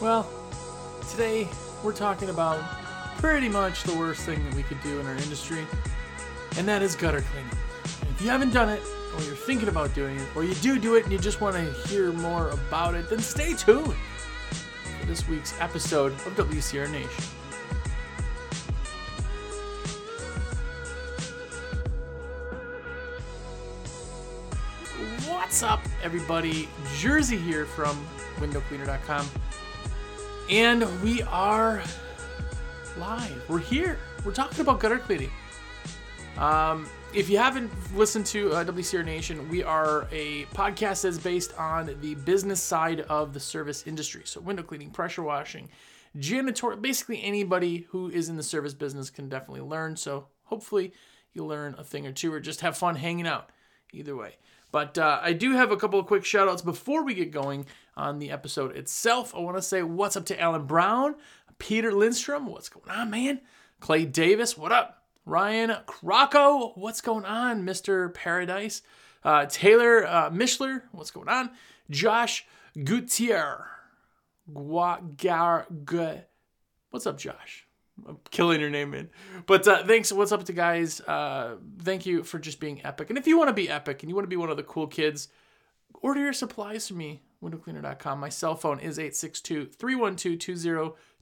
Well, today we're talking about pretty much the worst thing that we could do in our industry, and that is gutter cleaning. If you haven't done it, or you're thinking about doing it, or you do do it and you just want to hear more about it, then stay tuned for this week's episode of WCR Nation. What's up, everybody? Jersey here from windowcleaner.com. And we are live. We're here. We're talking about gutter cleaning. Um, if you haven't listened to uh, WCR Nation, we are a podcast that's based on the business side of the service industry. So, window cleaning, pressure washing, janitor, basically anybody who is in the service business can definitely learn. So, hopefully, you learn a thing or two or just have fun hanging out. Either way. But uh, I do have a couple of quick shout outs before we get going on the episode itself. I want to say what's up to Alan Brown, Peter Lindstrom, what's going on, man? Clay Davis, what up? Ryan Crocco, what's going on, Mr. Paradise? Uh, Taylor uh, Mishler, what's going on? Josh Gutierrez, Guagar, what's up, Josh? I'm killing your name, man. But uh, thanks. What's up to guys? Uh, thank you for just being epic. And if you want to be epic and you want to be one of the cool kids, order your supplies from me, windowcleaner.com. My cell phone is 862 312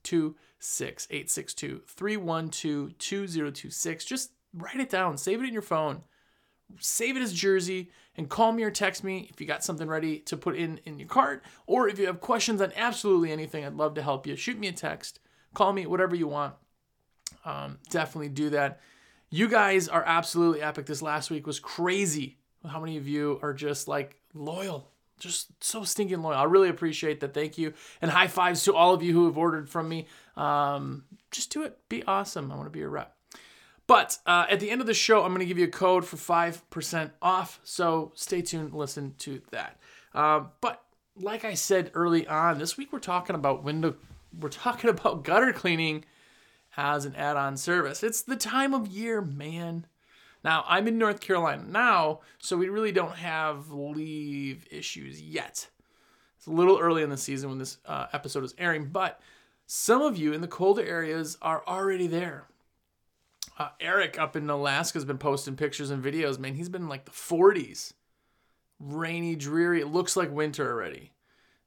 2026. 862 312 2026. Just write it down, save it in your phone, save it as Jersey, and call me or text me if you got something ready to put in in your cart. Or if you have questions on absolutely anything, I'd love to help you. Shoot me a text, call me, whatever you want um, definitely do that. You guys are absolutely epic. This last week was crazy. How many of you are just like loyal? Just so stinking loyal. I really appreciate that. Thank you. And high fives to all of you who have ordered from me. Um, just do it. Be awesome. I want to be your rep. But uh, at the end of the show, I'm going to give you a code for 5% off. So stay tuned, listen to that. Uh, but like I said early on, this week we're talking about window, we're talking about gutter cleaning as an add on service. It's the time of year, man. Now, I'm in North Carolina now, so we really don't have leave issues yet. It's a little early in the season when this uh, episode is airing, but some of you in the colder areas are already there. Uh, Eric up in Alaska has been posting pictures and videos. Man, he's been in like the 40s. Rainy, dreary. It looks like winter already.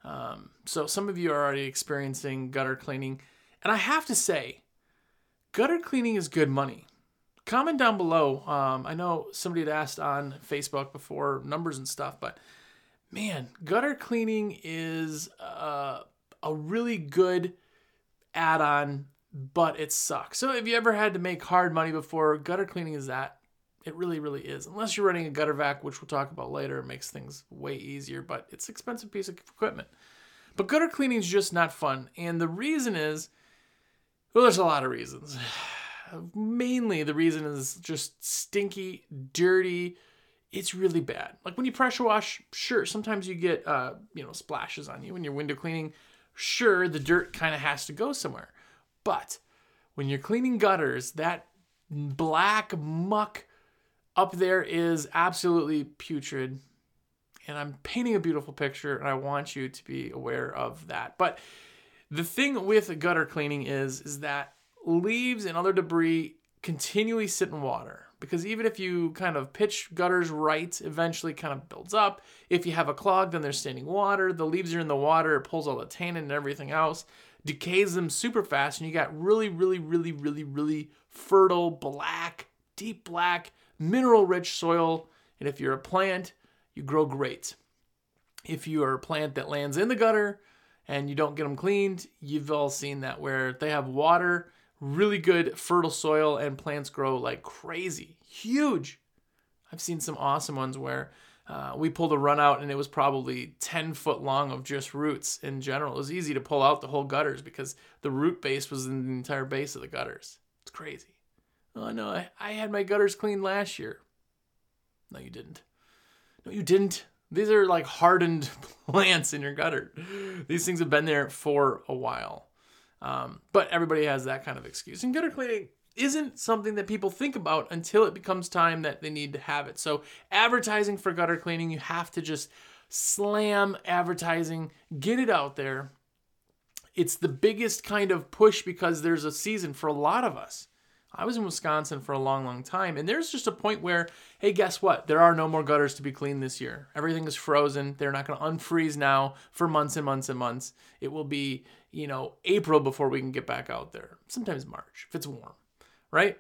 Um, so some of you are already experiencing gutter cleaning. And I have to say, gutter cleaning is good money. Comment down below. Um, I know somebody had asked on Facebook before numbers and stuff, but man, gutter cleaning is uh, a really good add on, but it sucks. So if you ever had to make hard money before, gutter cleaning is that. It really, really is. Unless you're running a gutter vac, which we'll talk about later, it makes things way easier, but it's expensive piece of equipment. But gutter cleaning is just not fun. And the reason is well, there's a lot of reasons. Mainly, the reason is just stinky, dirty. It's really bad. Like when you pressure wash, sure, sometimes you get uh, you know splashes on you when you're window cleaning. Sure, the dirt kind of has to go somewhere. But when you're cleaning gutters, that black muck up there is absolutely putrid. And I'm painting a beautiful picture, and I want you to be aware of that. But the thing with gutter cleaning is is that leaves and other debris continually sit in water because even if you kind of pitch gutters right, eventually kind of builds up. If you have a clog, then there's standing water. The leaves are in the water, it pulls all the tannin and everything else, decays them super fast, and you got really, really, really, really, really fertile, black, deep black, mineral rich soil. And if you're a plant, you grow great. If you are a plant that lands in the gutter, and you don't get them cleaned, you've all seen that where they have water, really good fertile soil, and plants grow like crazy, huge. I've seen some awesome ones where uh, we pulled a run out and it was probably 10 foot long of just roots in general. It was easy to pull out the whole gutters because the root base was in the entire base of the gutters. It's crazy. Oh no, I, I had my gutters cleaned last year. No, you didn't. No, you didn't. These are like hardened plants in your gutter. These things have been there for a while. Um, but everybody has that kind of excuse. And gutter cleaning isn't something that people think about until it becomes time that they need to have it. So, advertising for gutter cleaning, you have to just slam advertising, get it out there. it's the biggest kind of push because there's a season for a lot of us. I was in Wisconsin for a long, long time, and there's just a point where, hey, guess what? There are no more gutters to be cleaned this year. Everything is frozen. They're not going to unfreeze now for months and months and months. It will be, you know, April before we can get back out there. Sometimes March if it's warm, right?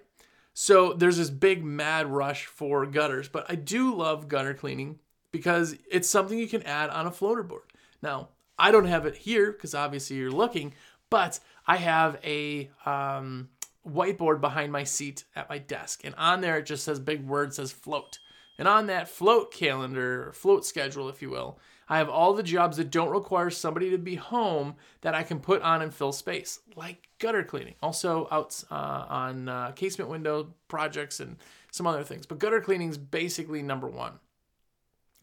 So there's this big mad rush for gutters, but I do love gutter cleaning because it's something you can add on a floater board. Now, I don't have it here because obviously you're looking, but I have a um, whiteboard behind my seat at my desk, and on there it just says big word says float. And on that float calendar, float schedule, if you will, I have all the jobs that don't require somebody to be home that I can put on and fill space, like gutter cleaning. Also, out uh, on uh, casement window projects and some other things. But gutter cleaning is basically number one.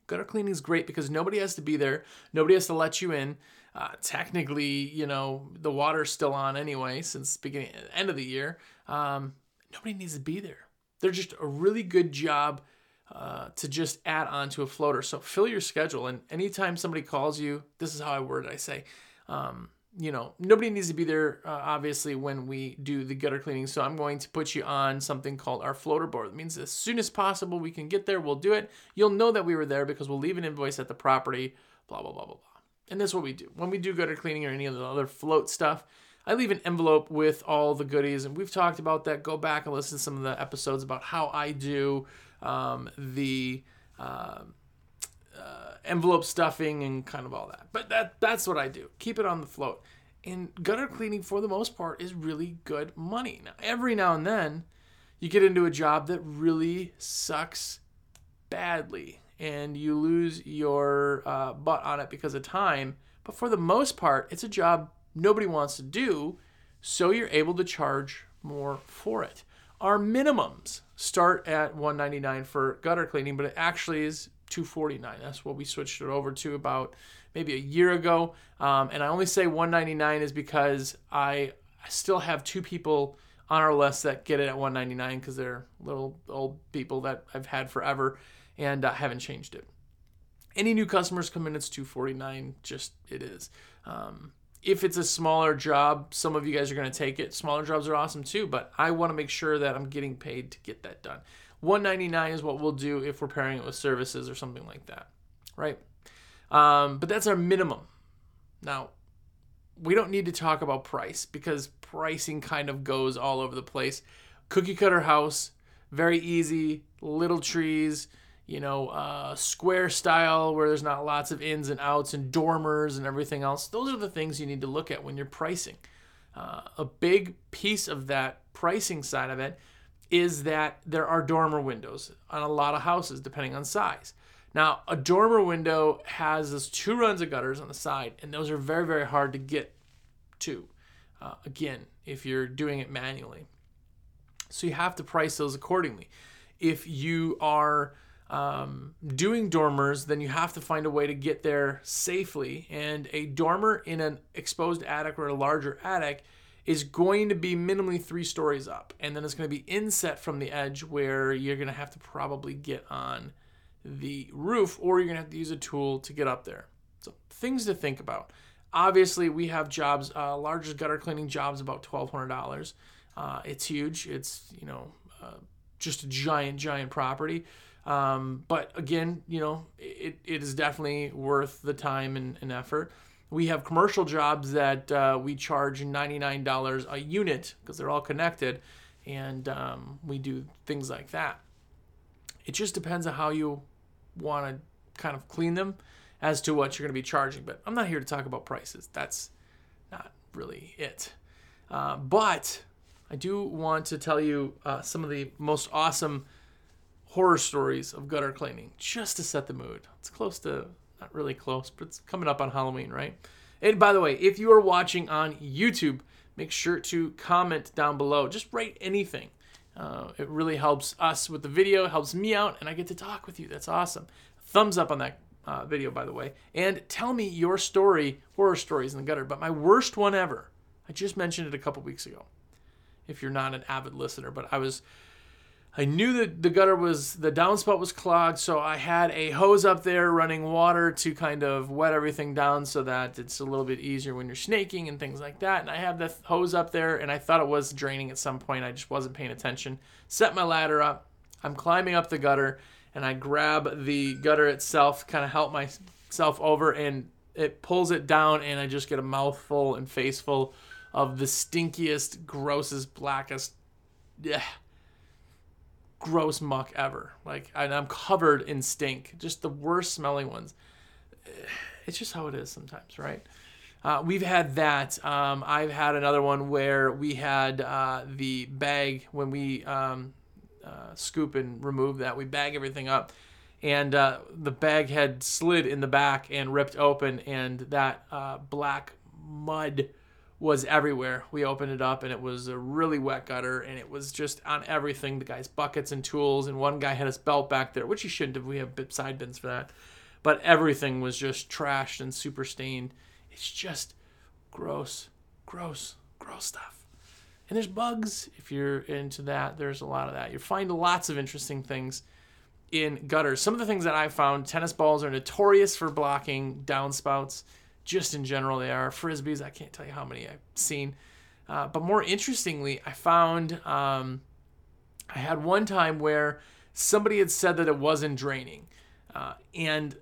Gutter cleaning is great because nobody has to be there, nobody has to let you in. Uh, technically, you know, the water's still on anyway since beginning end of the year. Um, nobody needs to be there. They're just a really good job uh, to just add on to a floater. So fill your schedule, and anytime somebody calls you, this is how I word it. I say, um, you know, nobody needs to be there, uh, obviously, when we do the gutter cleaning. So I'm going to put you on something called our floater board. It means as soon as possible we can get there, we'll do it. You'll know that we were there because we'll leave an invoice at the property, blah, blah, blah, blah, blah. And that's what we do. When we do gutter cleaning or any of the other float stuff, I leave an envelope with all the goodies. And we've talked about that. Go back and listen to some of the episodes about how I do um, the. Uh, uh, envelope stuffing and kind of all that. But that that's what I do. Keep it on the float. And gutter cleaning for the most part is really good money. Now every now and then you get into a job that really sucks badly and you lose your uh, butt on it because of time. But for the most part, it's a job nobody wants to do, so you're able to charge more for it. Our minimums start at 199 for gutter cleaning, but it actually is 249. That's what we switched it over to about maybe a year ago. Um, and I only say 199 is because I, still have two people on our list that get it at 199 because they're little old people that I've had forever and uh, haven't changed it. Any new customers come in, it's 249. Just it is. Um, if it's a smaller job, some of you guys are going to take it. Smaller jobs are awesome too, but I want to make sure that I'm getting paid to get that done. 199 is what we'll do if we're pairing it with services or something like that, right? Um, but that's our minimum. Now, we don't need to talk about price because pricing kind of goes all over the place. Cookie cutter house, very easy, little trees, you know, uh, square style where there's not lots of ins and outs and dormers and everything else. Those are the things you need to look at when you're pricing. Uh, a big piece of that pricing side of it is that there are dormer windows on a lot of houses, depending on size. Now, a dormer window has those two runs of gutters on the side, and those are very, very hard to get to. Uh, again, if you're doing it manually. So you have to price those accordingly. If you are um, doing dormers, then you have to find a way to get there safely. And a dormer in an exposed attic or a larger attic is going to be minimally three stories up. And then it's going to be inset from the edge where you're going to have to probably get on the roof or you're going to have to use a tool to get up there. So, things to think about. Obviously, we have jobs, uh, largest gutter cleaning jobs, about $1,200. Uh, it's huge. It's, you know, uh, just a giant, giant property. Um, but again, you know, it, it is definitely worth the time and, and effort. We have commercial jobs that uh, we charge $99 a unit because they're all connected, and um, we do things like that. It just depends on how you want to kind of clean them as to what you're going to be charging. But I'm not here to talk about prices. That's not really it. Uh, but I do want to tell you uh, some of the most awesome horror stories of gutter cleaning just to set the mood. It's close to, not really close, but it's coming up on Halloween, right? And by the way, if you are watching on YouTube, make sure to comment down below. Just write anything. Uh, it really helps us with the video, helps me out, and I get to talk with you. That's awesome. Thumbs up on that uh, video, by the way. And tell me your story, horror stories in the gutter. But my worst one ever, I just mentioned it a couple weeks ago. If you're not an avid listener, but I was I knew that the gutter was the downspout was clogged, so I had a hose up there running water to kind of wet everything down so that it's a little bit easier when you're snaking and things like that. And I have the hose up there, and I thought it was draining at some point. I just wasn't paying attention. Set my ladder up. I'm climbing up the gutter, and I grab the gutter itself, kind of help myself over, and it pulls it down, and I just get a mouthful and faceful of the stinkiest, grossest, blackest. Yeah gross muck ever. Like, and I'm covered in stink, just the worst smelling ones. It's just how it is sometimes, right? Uh, we've had that. Um, I've had another one where we had uh, the bag when we um, uh, scoop and remove that. We bag everything up, and uh, the bag had slid in the back and ripped open, and that uh, black mud was everywhere. We opened it up and it was a really wet gutter and it was just on everything. The guy's buckets and tools, and one guy had his belt back there, which he shouldn't have. We have side bins for that. But everything was just trashed and super stained. It's just gross, gross, gross stuff. And there's bugs if you're into that. There's a lot of that. You find lots of interesting things in gutters. Some of the things that I found tennis balls are notorious for blocking downspouts just in general they are. Frisbees, I can't tell you how many I've seen. Uh, but more interestingly, I found um, I had one time where somebody had said that it wasn't draining. Uh, and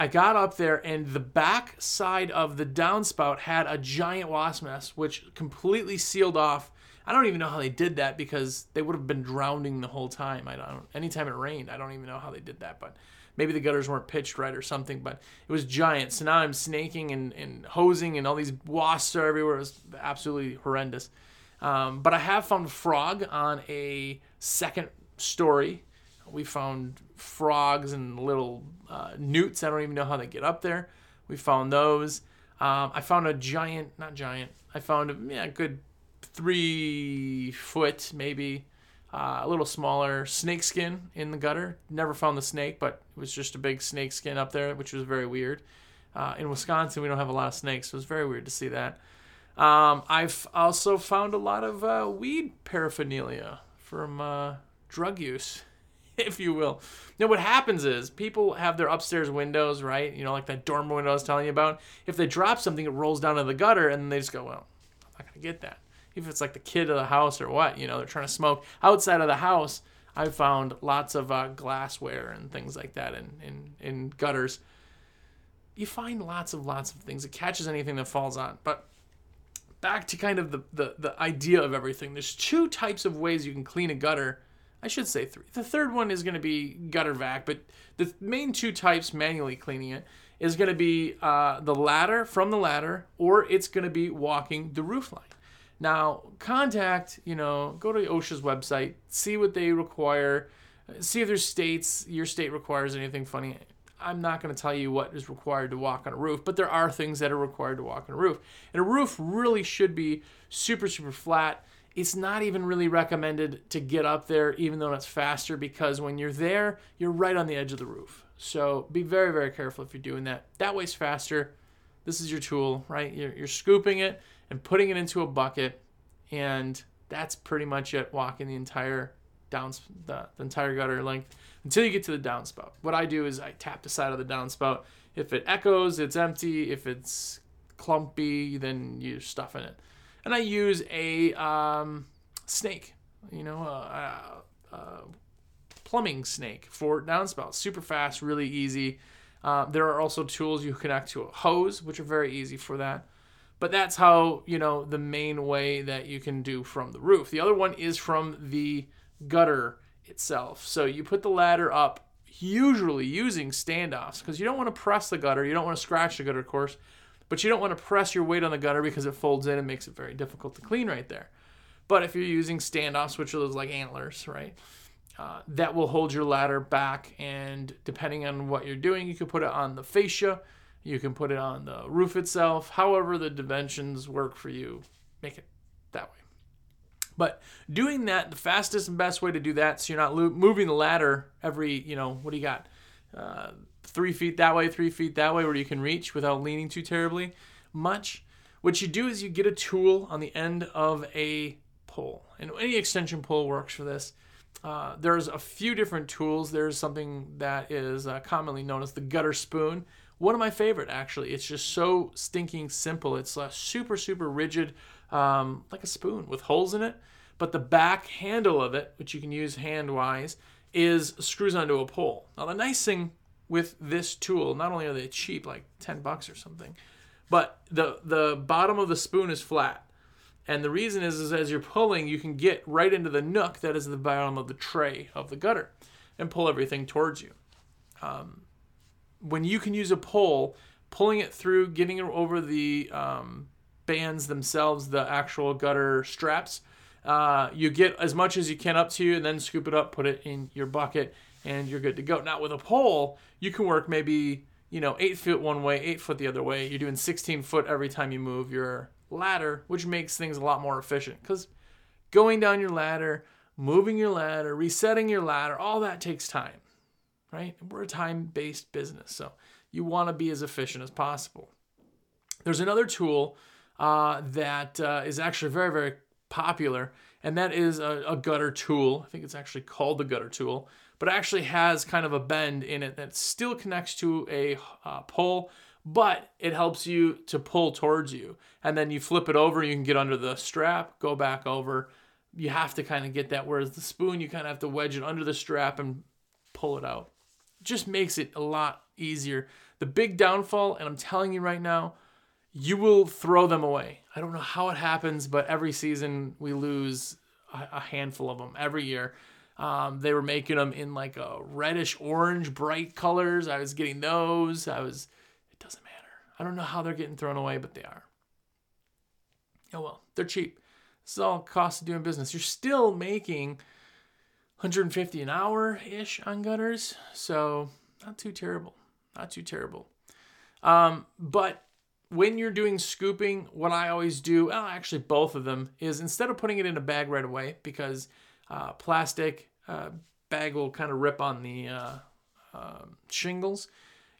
I got up there, and the back side of the downspout had a giant wasp nest, which completely sealed off. I don't even know how they did that because they would have been drowning the whole time. I don't. Anytime it rained, I don't even know how they did that, but maybe the gutters weren't pitched right or something, but it was giant. So now I'm snaking and, and hosing, and all these wasps are everywhere. It was absolutely horrendous. Um, but I have found a frog on a second story. We found frogs and little uh, newts. I don't even know how they get up there. We found those. Um, I found a giant, not giant. I found a yeah, good three foot, maybe uh, a little smaller snake skin in the gutter. Never found the snake, but it was just a big snake skin up there, which was very weird. Uh, in Wisconsin, we don't have a lot of snakes, so it was very weird to see that. Um, I've also found a lot of uh, weed paraphernalia from uh, drug use, if you will. Now, what happens is people have their upstairs windows, right? You know, like that dorm window I was telling you about. If they drop something, it rolls down to the gutter, and they just go, well, I'm not going to get that if it's like the kid of the house or what, you know, they're trying to smoke outside of the house. I've found lots of uh, glassware and things like that in, in, in gutters. You find lots of lots of things. It catches anything that falls on. But back to kind of the, the, the idea of everything. There's two types of ways you can clean a gutter. I should say three. The third one is going to be gutter vac, but the main two types manually cleaning it is going to be uh, the ladder from the ladder, or it's going to be walking the roof line. Now, contact, you know, go to OSHA's website, see what they require, see if there's states, your state requires anything funny. I'm not going to tell you what is required to walk on a roof, but there are things that are required to walk on a roof. And a roof really should be super, super flat. It's not even really recommended to get up there, even though it's faster, because when you're there, you're right on the edge of the roof. So be very, very careful if you're doing that. That way's faster. This is your tool, right? You're, you're scooping it and putting it into a bucket, and that's pretty much it. Walking the entire down the, the entire gutter length until you get to the downspout. What I do is I tap the side of the downspout. If it echoes, it's empty. If it's clumpy, then you stuff in it. And I use a um, snake, you know, a, a, a, plumbing snake for downspout. Super fast, really easy. Uh, there are also tools you connect to a hose, which are very easy for that. But that's how, you know, the main way that you can do from the roof. The other one is from the gutter itself. So you put the ladder up, usually using standoffs, because you don't want to press the gutter. You don't want to scratch the gutter, of course, but you don't want to press your weight on the gutter because it folds in and makes it very difficult to clean right there. But if you're using standoffs, which are those like antlers, right? Uh, that will hold your ladder back, and depending on what you're doing, you can put it on the fascia you can put it on the roof itself. However, the dimensions work for you, make it that way. But doing that, the fastest and best way to do that, so you're not lo- moving the ladder every, you know, what do you got? Uh, three feet that way, three feet that way, where you can reach without leaning too terribly much. What you do is you get a tool on the end of a pole, and any extension pole works for this. Uh, there's a few different tools. There's something that is uh, commonly known as the gutter spoon. One of my favorite, actually. It's just so stinking simple. It's uh, super, super rigid, um, like a spoon with holes in it. But the back handle of it, which you can use hand wise, is screws onto a pole. Now, the nice thing with this tool, not only are they cheap, like 10 bucks or something, but the, the bottom of the spoon is flat. And the reason is, is as you're pulling, you can get right into the nook that is the bottom of the tray of the gutter and pull everything towards you. Um, when you can use a pole, pulling it through, getting it over the um, bands themselves, the actual gutter straps, uh, you get as much as you can up to you and then scoop it up, put it in your bucket, and you're good to go. Now, with a pole, you can work maybe, you know, eight foot one way, eight foot the other way. You're doing 16 foot every time you move your ladder, which makes things a lot more efficient because going down your ladder, moving your ladder, resetting your ladder, all that takes time, right? We're a time based business, so you want to be as efficient as possible. There's another tool uh, that uh, is actually very, very popular, and that is a, a, gutter tool. I think it's actually called the gutter tool, but it actually has kind of a bend in it that still connects to a uh, pole but it helps you to pull towards you. And then you flip it over, you can get under the strap, go back over. You have to kind of get that. Whereas the spoon, you kind of have to wedge it under the strap and pull it out. Just makes it a lot easier. The big downfall, and I'm telling you right now, you will throw them away. I don't know how it happens, but every season we lose a handful of them every year. Um, they were making them in like a reddish orange, bright colors. I was getting those. I was it doesn't matter. I don't know how they're getting thrown away, but they are. Oh well, they're cheap. This is all cost of doing business. You're still making 150 an hour ish on gutters, so not too terrible. Not too terrible. Um, but when you're doing scooping, what I always do, well, actually both of them, is instead of putting it in a bag right away because uh, plastic uh, bag will kind of rip on the uh, um, shingles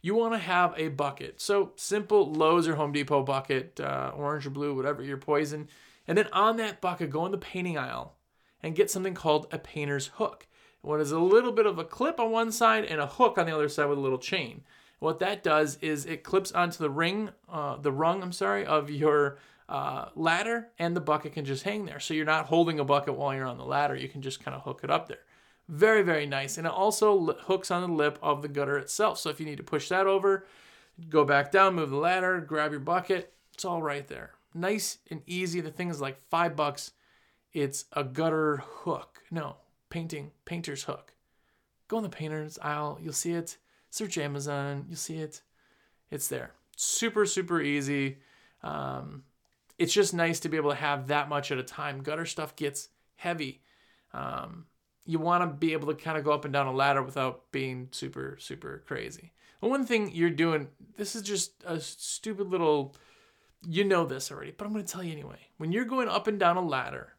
you want to have a bucket. So simple Lowe's or Home Depot bucket, uh, orange or blue, whatever your poison. And then on that bucket, go in the painting aisle and get something called a painter's hook. What is a little bit of a clip on one side and a hook on the other side with a little chain. What that does is it clips onto the ring, uh, the rung, I'm sorry, of your uh, ladder, and the bucket can just hang there. So you're not holding a bucket while you're on the ladder. You can just kind of hook it up there. Very, very nice. And it also hooks on the lip of the gutter itself. So if you need to push that over, go back down, move the ladder, grab your bucket, it's all right there. Nice and easy. The thing is like five bucks. It's a gutter hook. No, painting, painter's hook. Go in the painter's aisle, you'll see it. Search Amazon, you'll see it. It's there. Super, super easy. Um, it's just nice to be able to have that much at a time. Gutter stuff gets heavy. Um, you want to be able to kind of go up and down a ladder without being super super crazy. But one thing you're doing, this is just a stupid little you know this already, but I'm going to tell you anyway. When you're going up and down a ladder,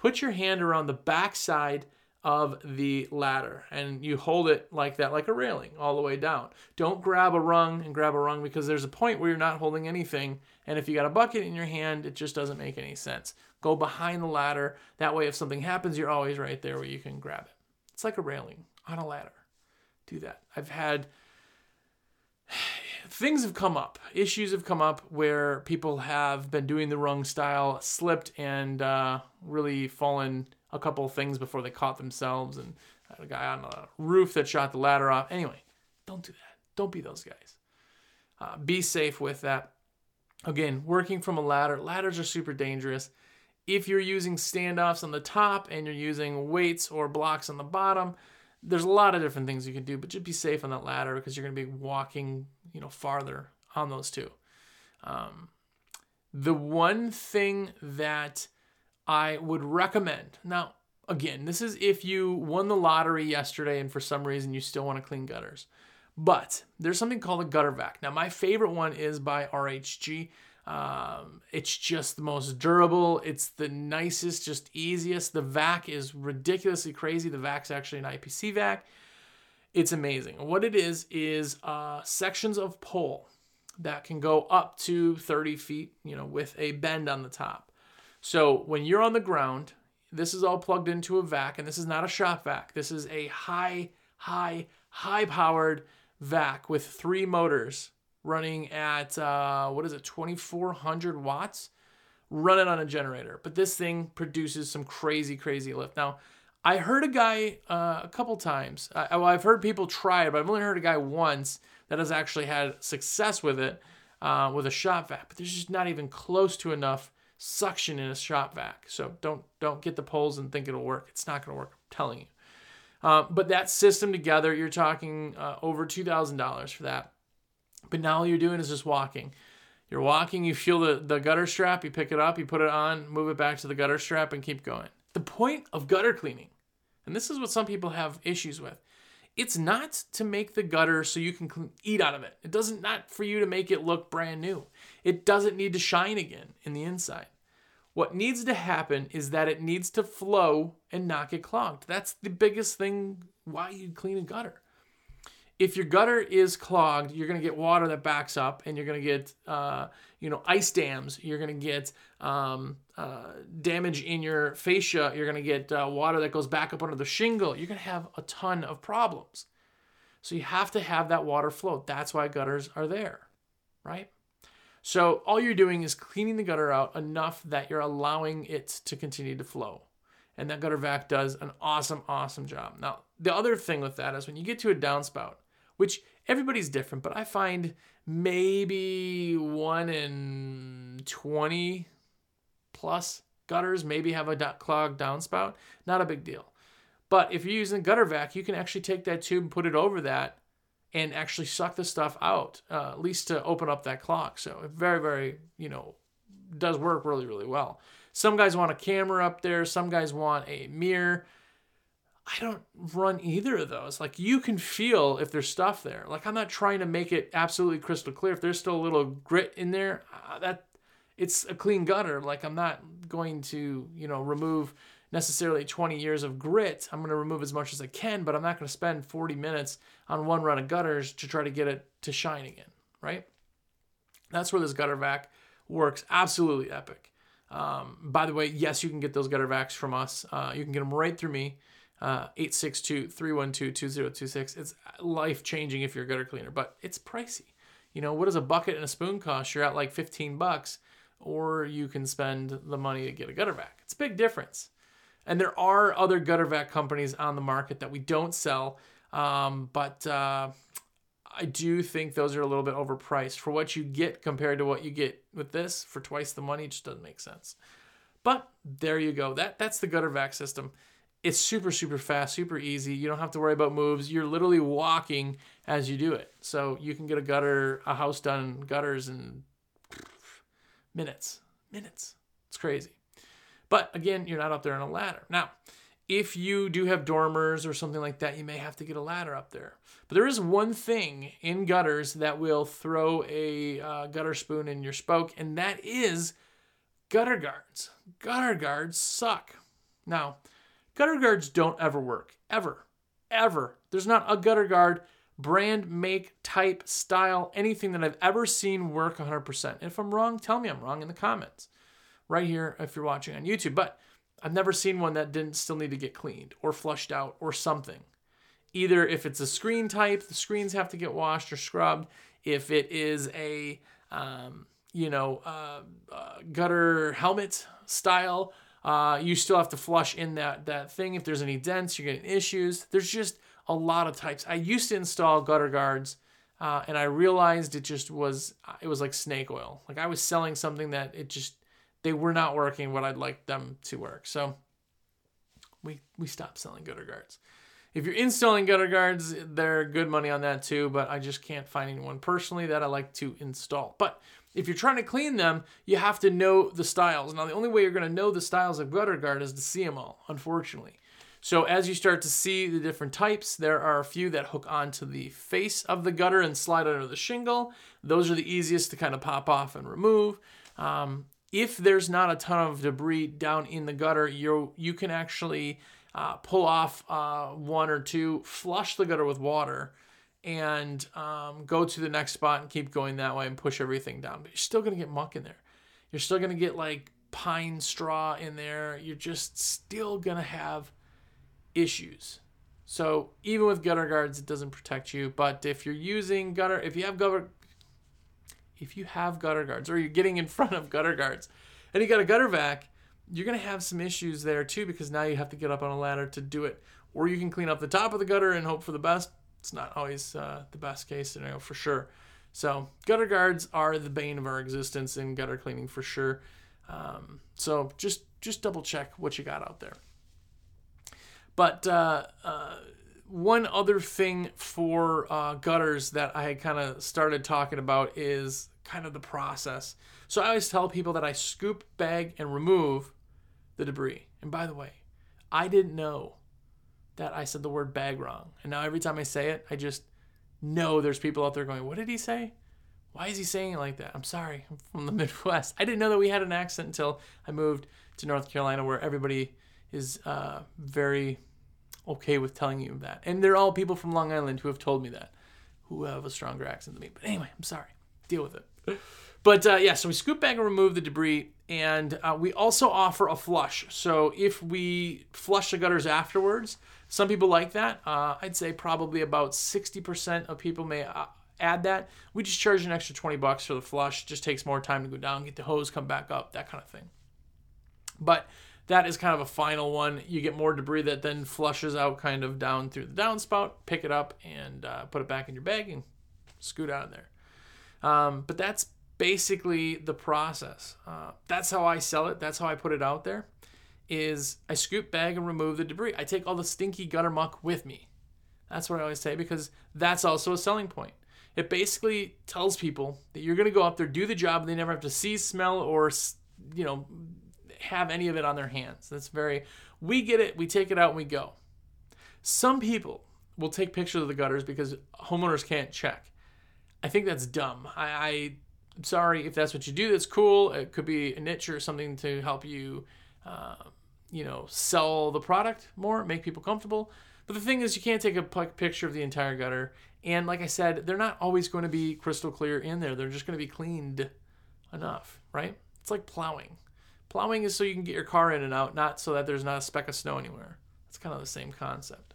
put your hand around the back side of the ladder and you hold it like that, like a railing, all the way down. Don't grab a rung and grab a rung because there's a point where you're not holding anything. And if you got a bucket in your hand, it just doesn't make any sense. Go behind the ladder. That way, if something happens, you're always right there where you can grab it. It's like a railing on a ladder. Do that. I've had things have come up, issues have come up where people have been doing the wrong style, slipped, and uh, really fallen a couple things before they caught themselves, and a guy on a roof that shot the ladder off. Anyway, don't do that. Don't be those guys. Uh, be safe with that. Again, working from a ladder, ladders are super dangerous. If you're using standoffs on the top and you're using weights or blocks on the bottom, there's a lot of different things you can do, but just be safe on that ladder because you're going to be walking, you know, farther on those two. Um, the one thing that I would recommend now, again, this is if you won the lottery yesterday and for some reason you still want to clean gutters. But there's something called a gutter vac. Now, my favorite one is by RHG. Um, it's just the most durable. It's the nicest, just easiest. The vac is ridiculously crazy. The vac's actually an IPC vac. It's amazing. What it is is uh, sections of pole that can go up to 30 feet, you know, with a bend on the top. So when you're on the ground, this is all plugged into a vac, and this is not a shop vac. This is a high, high, high powered vac with three motors running at, uh, what is it, 2400 watts? Run it on a generator. But this thing produces some crazy, crazy lift. Now, I heard a guy uh, a couple times. I, well, I've heard people try it, but I've only heard a guy once that has actually had success with it uh, with a shop vac. But there's just not even close to enough suction in a shop vac. So don't don't get the poles and think it'll work. It's not going to work. I'm telling you. Uh, but that system together, you're talking uh, over two thousand dollars for that. But now all you're doing is just walking. You're walking, you feel the, the gutter strap, you pick it up, you put it on, move it back to the gutter strap, and keep going. Point of gutter cleaning, and this is what some people have issues with, it's not to make the gutter so you can eat out of it. It doesn't not for you to make it look brand new. It doesn't need to shine again in the inside. What needs to happen is that it needs to flow and not get clogged. That's the biggest thing why you clean a gutter if your gutter is clogged, you're going to get water that backs up, and you're going to get, uh, you know, ice dams. You're going to get um, uh, damage in your fascia. You're going to get uh, water that goes back up under the shingle. You're going to have a ton of problems. So you have to have that water flow. That's why gutters are there, right? So all you're doing is cleaning the gutter out enough that you're allowing it to continue to flow. And that gutter vac does an awesome, awesome job. Now, the other thing with that is when you get to a downspout, which everybody's different, but I find maybe one in 20 plus gutters maybe have a clogged downspout. Not a big deal. But if you're using gutter vac, you can actually take that tube and put it over that and actually suck the stuff out, uh, at least to open up that clog. So it very, very, you know, does work really, really well. Some guys want a camera up there. Some guys want a mirror. I don't run either of those. Like you can feel if there's stuff there. Like I'm not trying to make it absolutely crystal clear. If there's still a little grit in there, uh, that it's a clean gutter. Like I'm not going to, you know, remove necessarily 20 years of grit. I'm going to remove as much as I can, but I'm not going to spend 40 minutes on one run of gutters to try to get it to shine again, right? That's where this gutter vac works absolutely epic. Um, by the way, yes, you can get those gutter vacs from us. Uh, you can get them right through me. 862-312-2026. Uh, it's life changing if you're a gutter cleaner, but it's pricey. You know, what does a bucket and a spoon cost? You're at like 15 bucks, or you can spend the money to get a gutter vac. It's a big difference. And there are other gutter vac companies on the market that we don't sell, um, but uh, I do think those are a little bit overpriced for what you get compared to what you get with this for twice the money. It just doesn't make sense. But there you go. That that's the gutter vac system it's super super fast super easy. You don't have to worry about moves. You're literally walking as you do it. So you can get a gutter a house done gutters in minutes minutes. It's crazy. But again you're not up there on a ladder. Now if you do have dormers or something like that you may have to get a ladder up there. But there is one thing in gutters that will throw a uh, gutter spoon in your spoke and that is gutter guards. Gutter guards suck. Now Gutter guards don't ever work. Ever. Ever. There's not a gutter guard, brand, make, type, style, anything that I've ever seen work 100%. if I'm wrong, tell me I'm wrong in the comments. Right here if you're watching on YouTube. But I've never seen one that didn't still need to get cleaned or flushed out or something. Either if it's a screen type, the screens have to get washed or scrubbed. If it is a, um, you know, uh, uh, gutter helmet style, uh, you still have to flush in that, that thing. If there's any dents, you're getting issues. There's just a lot of types. I used to install gutter guards uh, and I realized it just was, it was like snake oil. Like I was selling something that it just, they were not working what I'd like them to work. So we, we stopped selling gutter guards. If you're installing gutter guards, they're good money on that too, but I just can't find anyone personally that I like to install. But if you're trying to clean them, you have to know the styles. Now, the only way you're going to know the styles of gutter guard is to see them all, unfortunately. So as you start to see the different types, there are a few that hook onto the face of the gutter and slide under the shingle. Those are the easiest to kind of pop off and remove. Um, if there's not a ton of debris down in the gutter, you you can actually uh, pull off uh, one or two, flush the gutter with water, and um, go to the next spot and keep going that way and push everything down. But you're still going to get muck in there. You're still going to get like pine straw in there, you're just still gonna have issues. So even with gutter guards, it doesn't protect you. But if you're using gutter, if you have gutter, if you have gutter guards, or you're getting in front of gutter guards, and you got a gutter vac, you're gonna have some issues there too because now you have to get up on a ladder to do it. Or you can clean up the top of the gutter and hope for the best. It's not always uh, the best case scenario for sure. So gutter guards are the bane of our existence in gutter cleaning for sure. Um, so just just double check what you got out there. But uh, uh, one other thing for uh, gutters that I kind of started talking about is kind of the process. So I always tell people that I scoop, bag, and remove the debris. And by the way, I didn't know that I said the word bag wrong. And now every time I say it, I just know there's people out there going, What did he say? Why is he saying it like that? I'm sorry, I'm from the Midwest. I didn't know that we had an accent until I moved to North Carolina, where everybody is uh, very okay with telling you that. And they're all people from Long Island who have told me that, who have a stronger accent than me. But anyway, I'm sorry. Deal with it. But uh, yeah, so we scoop back and remove the debris, and uh, we also offer a flush. So if we flush the gutters afterwards, some people like that. Uh, I'd say probably about 60% of people may uh, add that. We just charge an extra 20 bucks for the flush. Just takes more time to go down, get the hose, come back up, that kind of thing. But that is kind of a final one. You get more debris that then flushes out kind of down through the downspout, pick it up and uh, put it back in your bag and scoot out of there. Um, but that's basically the process. Uh, that's how I sell it. That's how I put it out there. Is I scoop, bag, and remove the debris. I take all the stinky gutter muck with me. That's what I always say because that's also a selling point. It basically tells people that you're going to go up there, do the job, and they never have to see, smell, or you know have any of it on their hands. That's very, we get it, we take it out, and we go. Some people will take pictures of the gutters because homeowners can't check. I think that's dumb. I, I sorry if that's what you do. That's cool. It could be a niche or something to help you, uh, you know, sell the product more, make people comfortable. But the thing is, you can't take a picture of the entire gutter. And like I said, they're not always going to be crystal clear in there. They're just going to be cleaned enough, right? It's like plowing. Plowing is so you can get your car in and out, not so that there's not a speck of snow anywhere. It's kind of the same concept.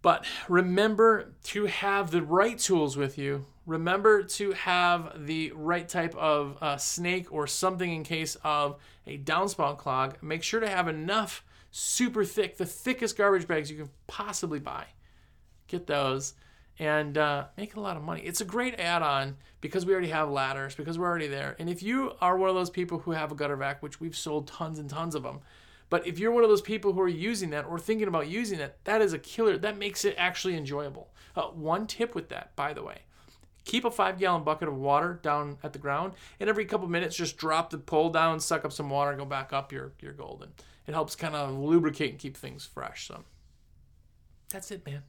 But remember to have the right tools with you. Remember to have the right type of uh, snake or something in case of a downspout clog. Make sure to have enough super thick, the thickest garbage bags you can possibly buy. Get those and uh, make a lot of money. It's a great add-on because we already have ladders, because we're already there. And if you are one of those people who have a gutter vac, which we've sold tons and tons of them, but if you're one of those people who are using that or thinking about using that, that is a killer. That makes it actually enjoyable. Uh, one tip with that, by the way, keep a five gallon bucket of water down at the ground, and every couple minutes just drop the pole down, suck up some water, go back up. You're you're golden. It helps kind of lubricate and keep things fresh. So that's it, man.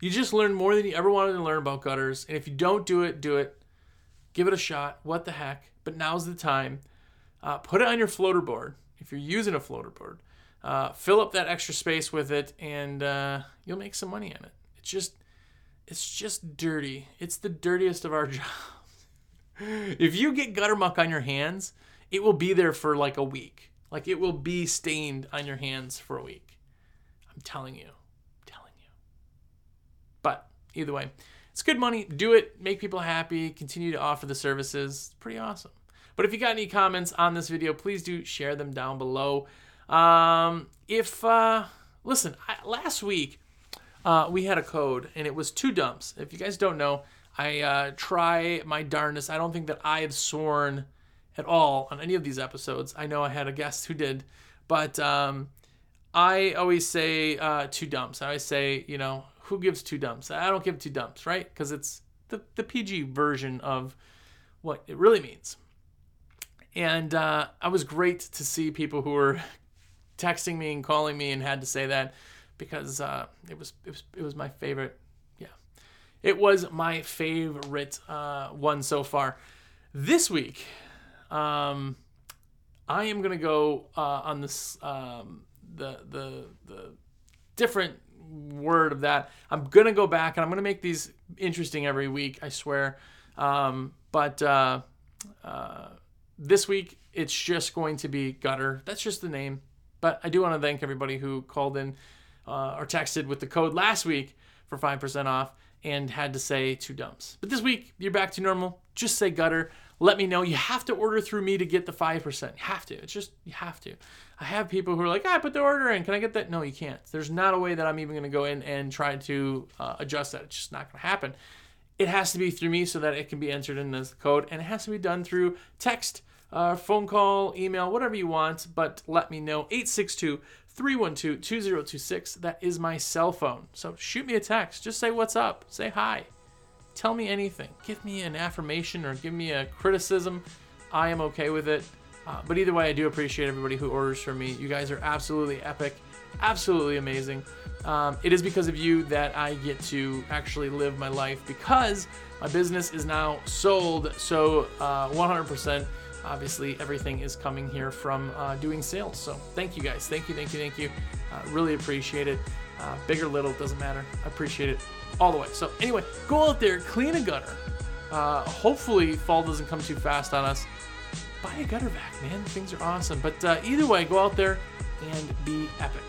You just learn more than you ever wanted to learn about gutters. And if you don't do it, do it. Give it a shot. What the heck? But now's the time. Uh, put it on your floater board if you're using a floater board. Uh, fill up that extra space with it, and uh, you'll make some money on it. It's just, it's just dirty. It's the dirtiest of our jobs. if you get gutter muck on your hands, it will be there for like a week. Like it will be stained on your hands for a week. I'm telling you. I'm telling you. But either way, it's good money. Do it, make people happy, continue to offer the services. It's pretty awesome. But if you got any comments on this video, please do share them down below. Um, if, uh, listen, I, last week uh, we had a code and it was two dumps. If you guys don't know, I uh, try my darndest. I don't think that I have sworn at all on any of these episodes. I know I had a guest who did, but um, I always say uh, two dumps. I always say, you know, who gives two dumps? I don't give two dumps, right? Because it's the, the PG version of what it really means. And uh, I was great to see people who were texting me and calling me and had to say that because uh, it was it was it was my favorite. Yeah, it was my favorite uh, one so far. This week, um, I am gonna go uh, on this um, the the the different word of that. I'm gonna go back and I'm gonna make these interesting every week. I swear. Um, but uh, uh, this week it's just going to be gutter. That's just the name. But I do want to thank everybody who called in uh, or texted with the code last week for 5% off and had to say two dumps. But this week, you're back to normal. Just say gutter. Let me know. You have to order through me to get the 5%. You have to. It's just, you have to. I have people who are like, I put the order in. Can I get that? No, you can't. There's not a way that I'm even going to go in and try to uh, adjust that. It's just not going to happen. It has to be through me so that it can be entered in as the code, and it has to be done through text, uh, phone call, email, whatever you want. But let me know. 862 312 2026. That is my cell phone. So shoot me a text. Just say what's up. Say hi. Tell me anything. Give me an affirmation or give me a criticism. I am okay with it. Uh, but either way, I do appreciate everybody who orders from me. You guys are absolutely epic, absolutely amazing. Um, it is because of you that I get to actually live my life because my business is now sold. So uh, 100%, obviously, everything is coming here from uh, doing sales. So thank you guys. Thank you, thank you, thank you. Uh, really appreciate it. Uh, big or little, doesn't matter. I appreciate it all the way. So anyway, go out there, clean a gutter. Uh, hopefully, fall doesn't come too fast on us buy a gutter vac, man. Things are awesome. But uh, either way, go out there and be epic.